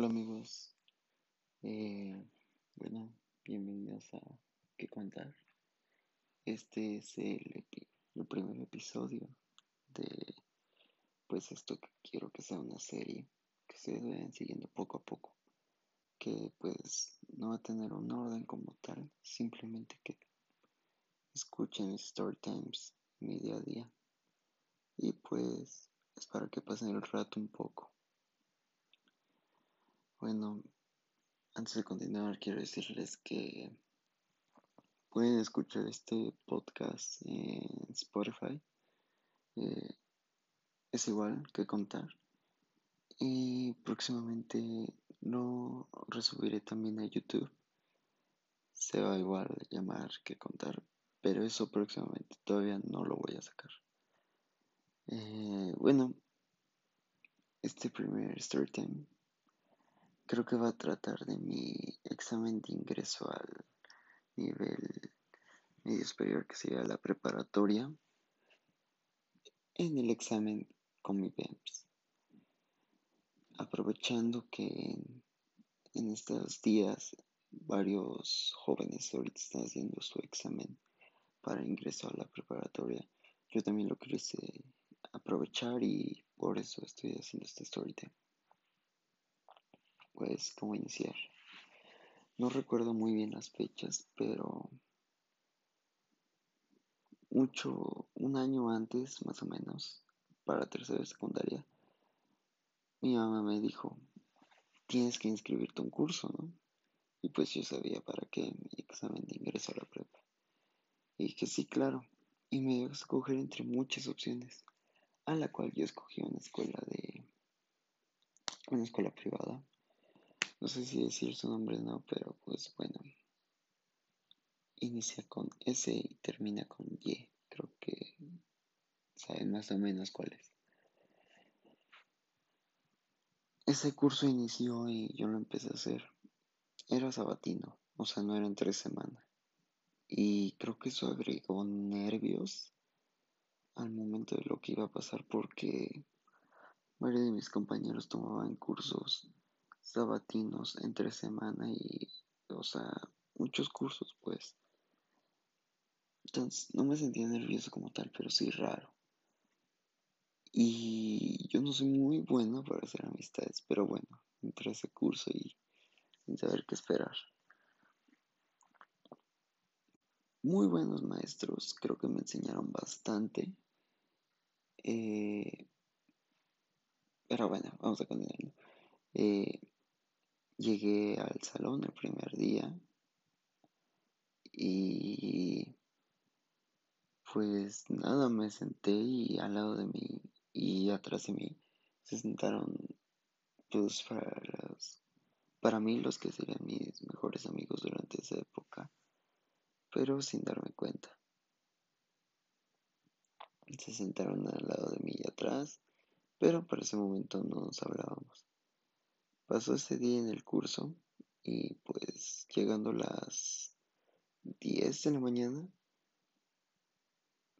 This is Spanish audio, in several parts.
Hola amigos, eh, bueno, bienvenidos a ¿Qué contar? Este es el, el, primer episodio de pues esto que quiero que sea una serie, que se vayan siguiendo poco a poco, que pues no va a tener un orden como tal, simplemente que escuchen story times mi día a día y pues es para que pasen el rato un poco. Bueno, antes de continuar, quiero decirles que pueden escuchar este podcast en Spotify. Eh, es igual que contar. Y próximamente lo resubiré también a YouTube. Se va igual a llamar que contar. Pero eso próximamente todavía no lo voy a sacar. Eh, bueno, este primer story time creo que va a tratar de mi examen de ingreso al nivel medio superior que sería la preparatoria en el examen con mi PEMS. Aprovechando que en, estos días varios jóvenes ahorita están haciendo su examen para ingreso a la preparatoria, yo también lo quise aprovechar y por eso estoy haciendo este story pues cómo iniciar. No recuerdo muy bien las fechas, pero mucho, un año antes más o menos, para tercera secundaria, mi mamá me dijo, tienes que inscribirte a un curso, ¿no? Y pues yo sabía para qué mi examen de ingreso a la prepa. Y dije, sí, claro. Y me dio a escoger entre muchas opciones, a la cual yo escogí una escuela de, una escuela privada, no sé si decir su nombre o no, pero pues bueno. Inicia con S y termina con Y. Creo que saben más o menos cuál es. Ese curso inició y yo lo empecé a hacer. Era sabatino, o sea, no eran tres semanas. Y creo que eso agregó nervios al momento de lo que iba a pasar porque varios de mis compañeros tomaban cursos sabatinos entre semana y, o sea, muchos cursos, pues. Entonces, no me sentía nervioso como tal, pero sí raro. Y yo no soy muy bueno para hacer amistades, pero bueno, entré ese curso y sin saber qué esperar. Muy buenos maestros, creo que me enseñaron bastante. Eh, pero bueno, vamos a continuar. Eh, Llegué al salón el primer día y pues nada, me senté y al lado de mí y atrás de mí se sentaron pues para, para mí los que serían mis mejores amigos durante esa época, pero sin darme cuenta. Se sentaron al lado de mí y atrás, pero para ese momento no nos hablábamos. Pasó ese día en el curso y pues llegando las 10 de la mañana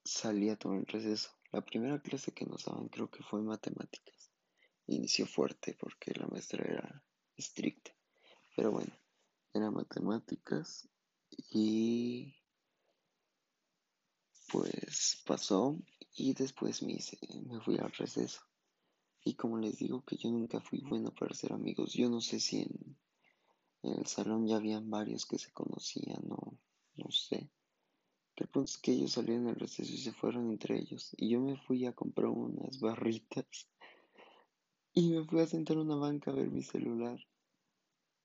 salí a tomar el receso. La primera clase que nos daban creo que fue matemáticas. Inició fuerte porque la maestra era estricta. Pero bueno, era matemáticas y pues pasó y después me, me fui al receso. Y como les digo que yo nunca fui bueno para ser amigos, yo no sé si en, el salón ya habían varios que se conocían o no sé. El punto es que ellos salieron del receso y se fueron entre ellos. Y yo me fui a comprar unas barritas y me fui a sentar en una banca a ver mi celular.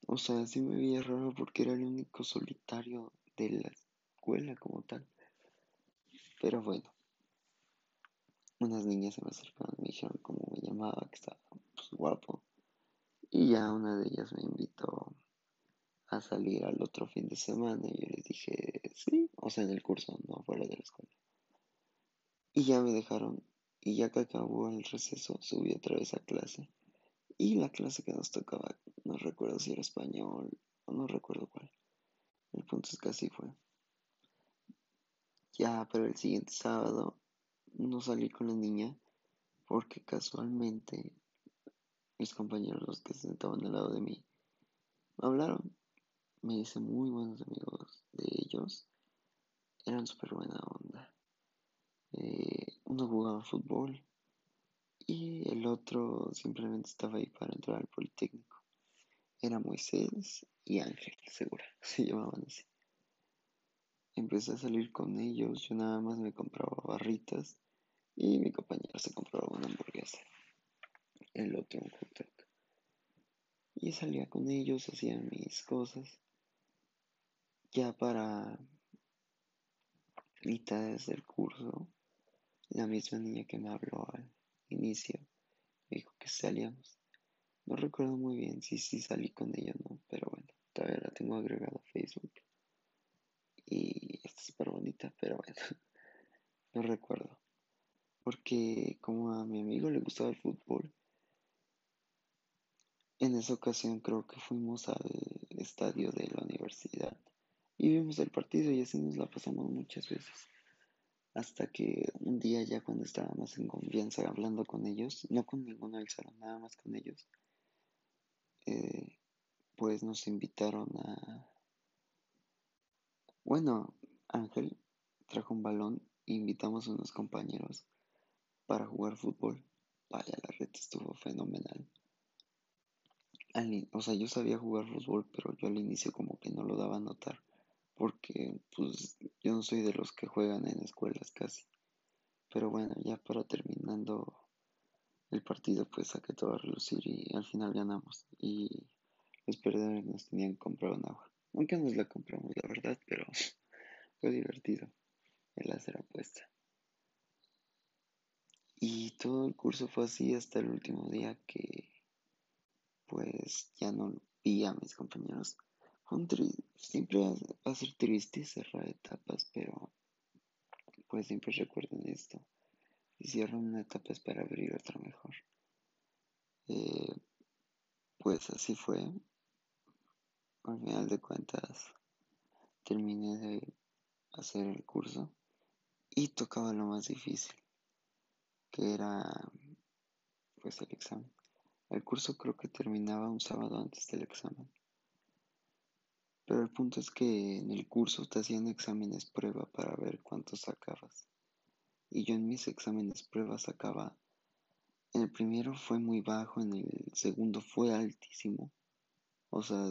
O sea, así me veía raro porque era el único solitario de la escuela como tal. Pero bueno unas niñas se me acercaron y me dijeron cómo me llamaba, que estaba pues, guapo. Y ya una de ellas me invitó a salir al otro fin de semana y yo les dije sí, o sea, en el curso, no fuera de la escuela. Y ya me dejaron y ya que acabó el receso subí otra vez a clase. Y la clase que nos tocaba, no recuerdo si era español o no recuerdo cuál. El punto es que así fue. Ya, pero el siguiente sábado no salí con la niña porque casualmente mis compañeros, los que se sentaban al lado de mí, me hablaron. Me hice muy buenos amigos de ellos. Eran súper buena onda. Eh, uno jugaba fútbol y el otro simplemente estaba ahí para entrar al Politécnico. Era Moisés y Ángel, segura, se llamaban así. Empecé a salir con ellos, yo nada más me compraba barritas y mi compañero se compraba una hamburguesa, el otro un hot. Y salía con ellos, hacía mis cosas. Ya para mitades del curso, la misma niña que me habló al inicio me dijo que salíamos. No recuerdo muy bien si sí salí con ella o no, pero bueno, todavía la tengo agregada a Facebook. Y está súper bonita, pero bueno, no recuerdo. Porque como a mi amigo le gustaba el fútbol, en esa ocasión creo que fuimos al estadio de la universidad y vimos el partido y así nos la pasamos muchas veces. Hasta que un día ya cuando estábamos en confianza hablando con ellos, no con ninguno del salón, nada más con ellos, eh, pues nos invitaron a... Bueno, Ángel trajo un balón e invitamos a unos compañeros para jugar fútbol. Vaya, la red estuvo fenomenal. o sea, yo sabía jugar fútbol, pero yo al inicio como que no lo daba a notar, porque pues yo no soy de los que juegan en escuelas casi. Pero bueno, ya para terminando el partido, pues saqué todo a relucir y al final ganamos. Y los perdedores nos tenían que comprar un agua. Nunca nos la compramos, la verdad, pero fue divertido el hacer apuesta. Y todo el curso fue así hasta el último día que pues ya no vi a mis compañeros. siempre va a ser triste cerrar etapas, pero pues siempre recuerden esto. Si cierran una etapa es para abrir otra mejor. Eh, pues así fue. Al final de cuentas terminé de hacer el curso y tocaba lo más difícil que era pues el examen. El curso creo que terminaba un sábado antes del examen. Pero el punto es que en el curso te hacían exámenes prueba para ver cuánto sacabas. Y yo en mis exámenes prueba sacaba, en el primero fue muy bajo, en el segundo fue altísimo. O sea,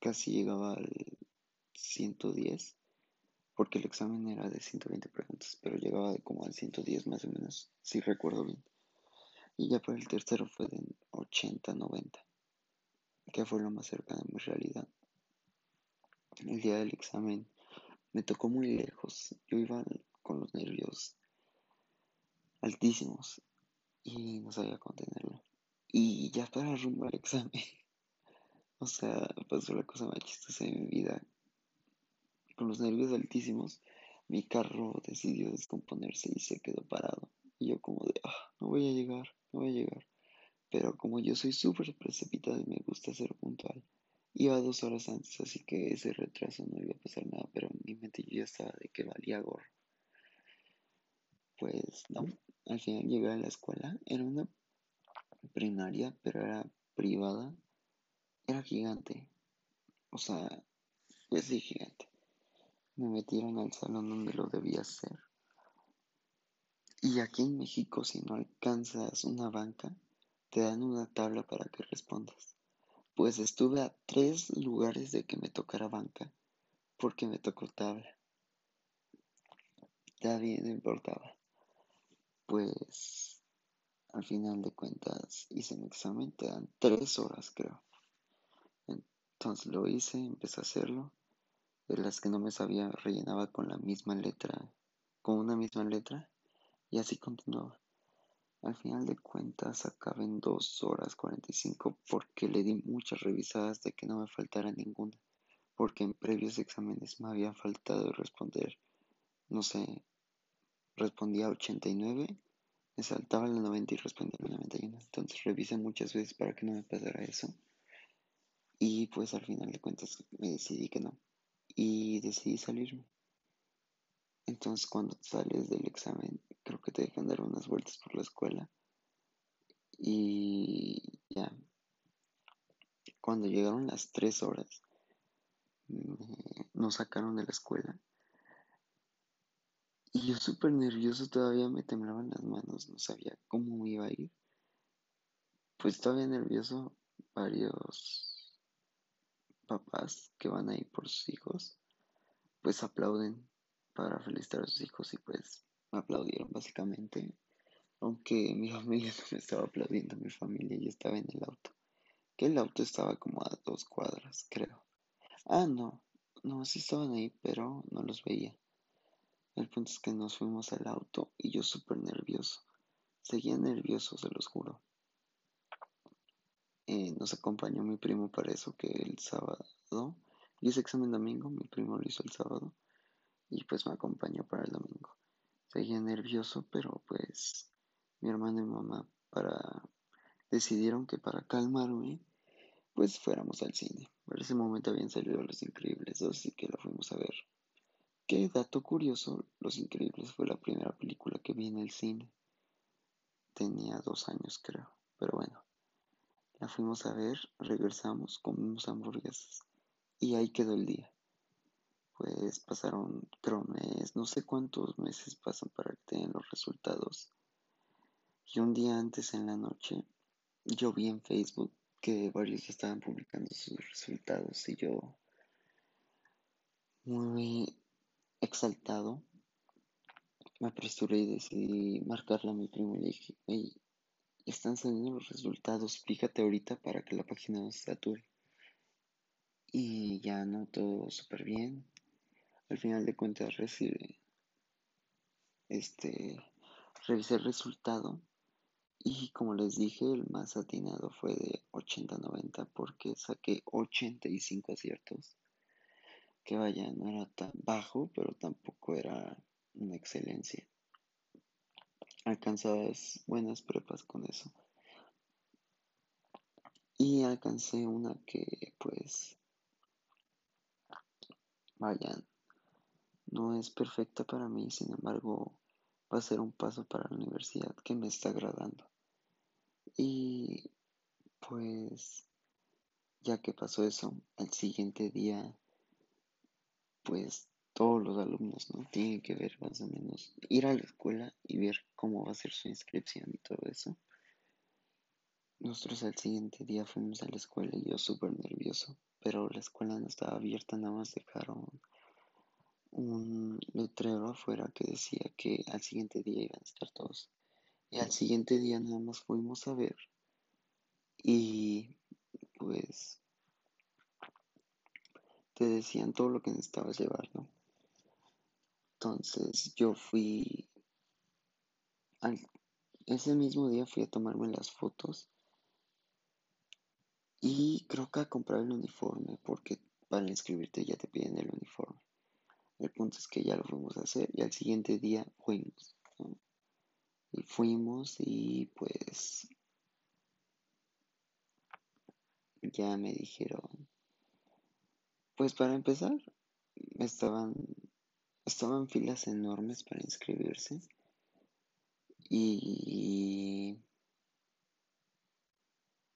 casi llegaba al 110 porque el examen era de 120 preguntas, pero llegaba de como al 110 más o menos, si recuerdo bien. Y ya para el tercero fue de 80, 90, que fue lo más cercano de mi realidad. El día del examen me tocó muy lejos, yo iba con los nervios altísimos y no sabía contenerlo. Y ya para rumbo al examen, o sea, pasó la cosa más chistosa de mi vida con los nervios altísimos, mi carro decidió descomponerse y se quedó parado. Y yo como de, ah, no voy a llegar, no voy a llegar. Pero como yo soy súper precipitado y me gusta ser puntual, iba dos horas antes, así que ese retraso no iba a pasar nada, pero en mi mente yo ya estaba de que valía gorro. Pues no, al final llegué a la escuela, era una primaria, pero era privada, era gigante. O sea, pues sí, gigante. Me metieron al salón donde lo debía hacer. Y aquí en México, si no alcanzas una banca, te dan una tabla para que respondas. Pues estuve a tres lugares de que me tocara banca, porque me tocó tabla. Todavía no importaba. Pues al final de cuentas hice mi examen, te dan tres horas creo. Entonces lo hice, empecé a hacerlo de las que no me sabía rellenaba con la misma letra, con una misma letra y así continuaba. Al final de cuentas acabé en 2 horas 45 porque le di muchas revisadas de que no me faltara ninguna, porque en previos exámenes me había faltado responder, no sé, respondía 89, me saltaba la 90 y respondía la 91. Entonces revisé muchas veces para que no me pasara eso. Y pues al final de cuentas me decidí que no y decidí salirme. Entonces cuando sales del examen, creo que te dejan dar unas vueltas por la escuela Y ya, cuando llegaron las tres horas, nos sacaron de la escuela. Y yo súper nervioso, todavía me temblaban las manos, no sabía cómo iba a ir. Pues todavía nervioso, varios papás que van ahí por sus hijos, pues aplauden para felicitar a sus hijos y pues me aplaudieron básicamente. Aunque mi familia no me estaba aplaudiendo, mi familia ya estaba en el auto. Que el auto estaba como a dos cuadras, creo. Ah, no, no, sí estaban ahí, pero no los veía. El punto es que nos fuimos al auto y yo súper nervioso. Seguía nervioso, se los juro. Eh, nos acompañó mi primo para eso, que el sábado, y ese examen domingo, mi primo lo hizo el sábado, y pues me acompañó para el domingo. Seguía nervioso, pero pues mi hermano y mamá para decidieron que para calmarme, pues fuéramos al cine. Por ese momento habían salido Los Increíbles así que lo fuimos a ver. Qué dato curioso, Los Increíbles fue la primera película que vi en el cine. Tenía dos años creo, pero bueno. La fuimos a ver, regresamos, comimos hamburguesas y ahí quedó el día. Pues pasaron, creo, mes, no sé cuántos meses pasan para que tengan los resultados. Y un día antes en la noche, yo vi en Facebook que varios estaban publicando sus resultados y yo, muy exaltado, me apresuré y decidí marcarle a mi primo y dije, están saliendo los resultados, fíjate ahorita para que la página no se sature. Y ya no todo súper bien. Al final de cuentas recibí este revisé el resultado y como les dije el más atinado fue de 80-90 porque saqué 85 aciertos que vaya no era tan bajo pero tampoco era una excelencia alcanzabas buenas prepas con eso. Y alcancé una que pues vayan, no es perfecta para mí, sin embargo va a ser un paso para la universidad que me está agradando. Y pues ya que pasó eso, al siguiente día pues todos los alumnos, ¿no? Tienen que ver más o menos, ir a la escuela y ver cómo va a ser su inscripción y todo eso. Nosotros al siguiente día fuimos a la escuela y yo súper nervioso, pero la escuela no estaba abierta, nada más dejaron un letrero afuera que decía que al siguiente día iban a estar todos. Y al siguiente día nada más fuimos a ver y pues te decían todo lo que necesitabas llevar, ¿no? Entonces yo fui, ese mismo día fui a tomarme las fotos y creo que a comprar el uniforme porque para inscribirte ya te piden el uniforme. El punto es que ya lo fuimos a hacer y al siguiente día fuimos. Y fuimos y pues ya me dijeron, pues para empezar, estaban estaban filas enormes para inscribirse y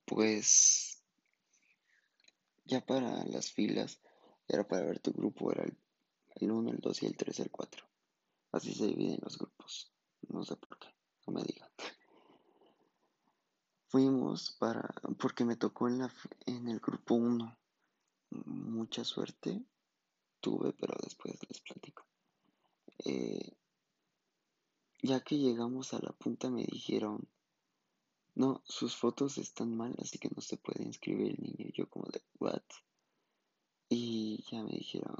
pues ya para las filas era para ver tu grupo, era el, 1, el 2 y el 3 y el 4. Así se dividen los grupos. No sé por qué, no me digan. Fuimos para, porque me tocó en, la, en el grupo 1. Mucha suerte tuve, pero después les platico. Eh, ya que llegamos a la punta me dijeron, no, sus fotos están mal, así que no se puede inscribir el niño. yo como de, what? Y ya me dijeron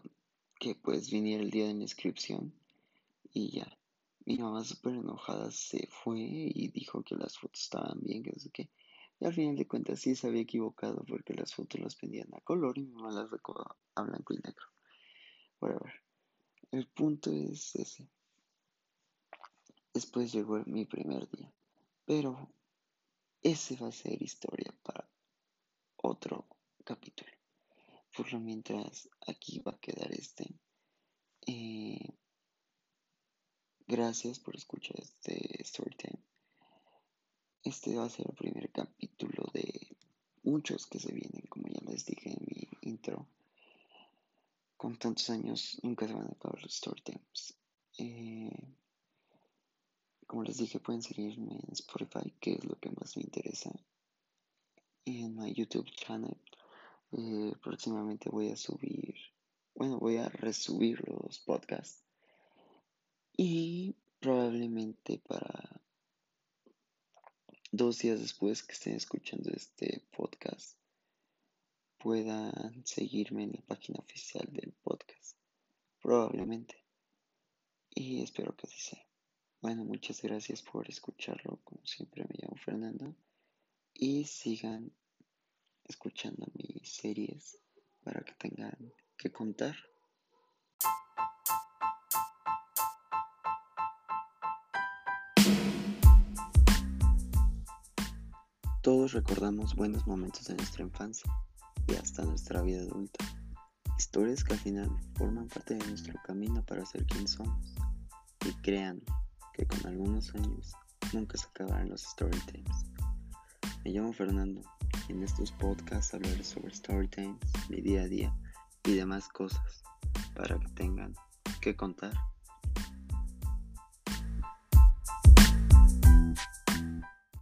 que pues viniera el día de mi inscripción y ya. Mi mamá súper enojada se fue y dijo que las fotos estaban bien, que no sé qué. Y al final de cuentas sí se había equivocado porque las fotos las vendían a color y mi mamá las sacó a blanco y negro. Whatever. El punto es ese. Después llegó mi primer día. Pero ese va a ser historia para otro capítulo. Por lo mientras aquí va a quedar este. Eh, gracias por escuchar este story time. este va a ser el primer capítulo de muchos que se vienen, como ya les dije en mi intro. Con tantos años nunca se van a acabar los story times. Eh, como les dije, pueden seguirme en Spotify, que es lo que más me interesa. Y en mi YouTube channel. Eh, próximamente voy a subir, bueno, voy a resubir los podcasts. Y probablemente para dos días después que estén escuchando este podcast puedan seguirme en la página oficial del. Probablemente. Y espero que así sea. Bueno, muchas gracias por escucharlo. Como siempre me llamo Fernando. Y sigan escuchando mis series para que tengan que contar. Todos recordamos buenos momentos de nuestra infancia y hasta nuestra vida adulta. Historias que al final forman parte de nuestro camino para ser quien somos. Y crean que con algunos años nunca se acabarán los story times. Me llamo Fernando y en estos podcasts hablaré sobre story times, mi día a día y demás cosas para que tengan que contar.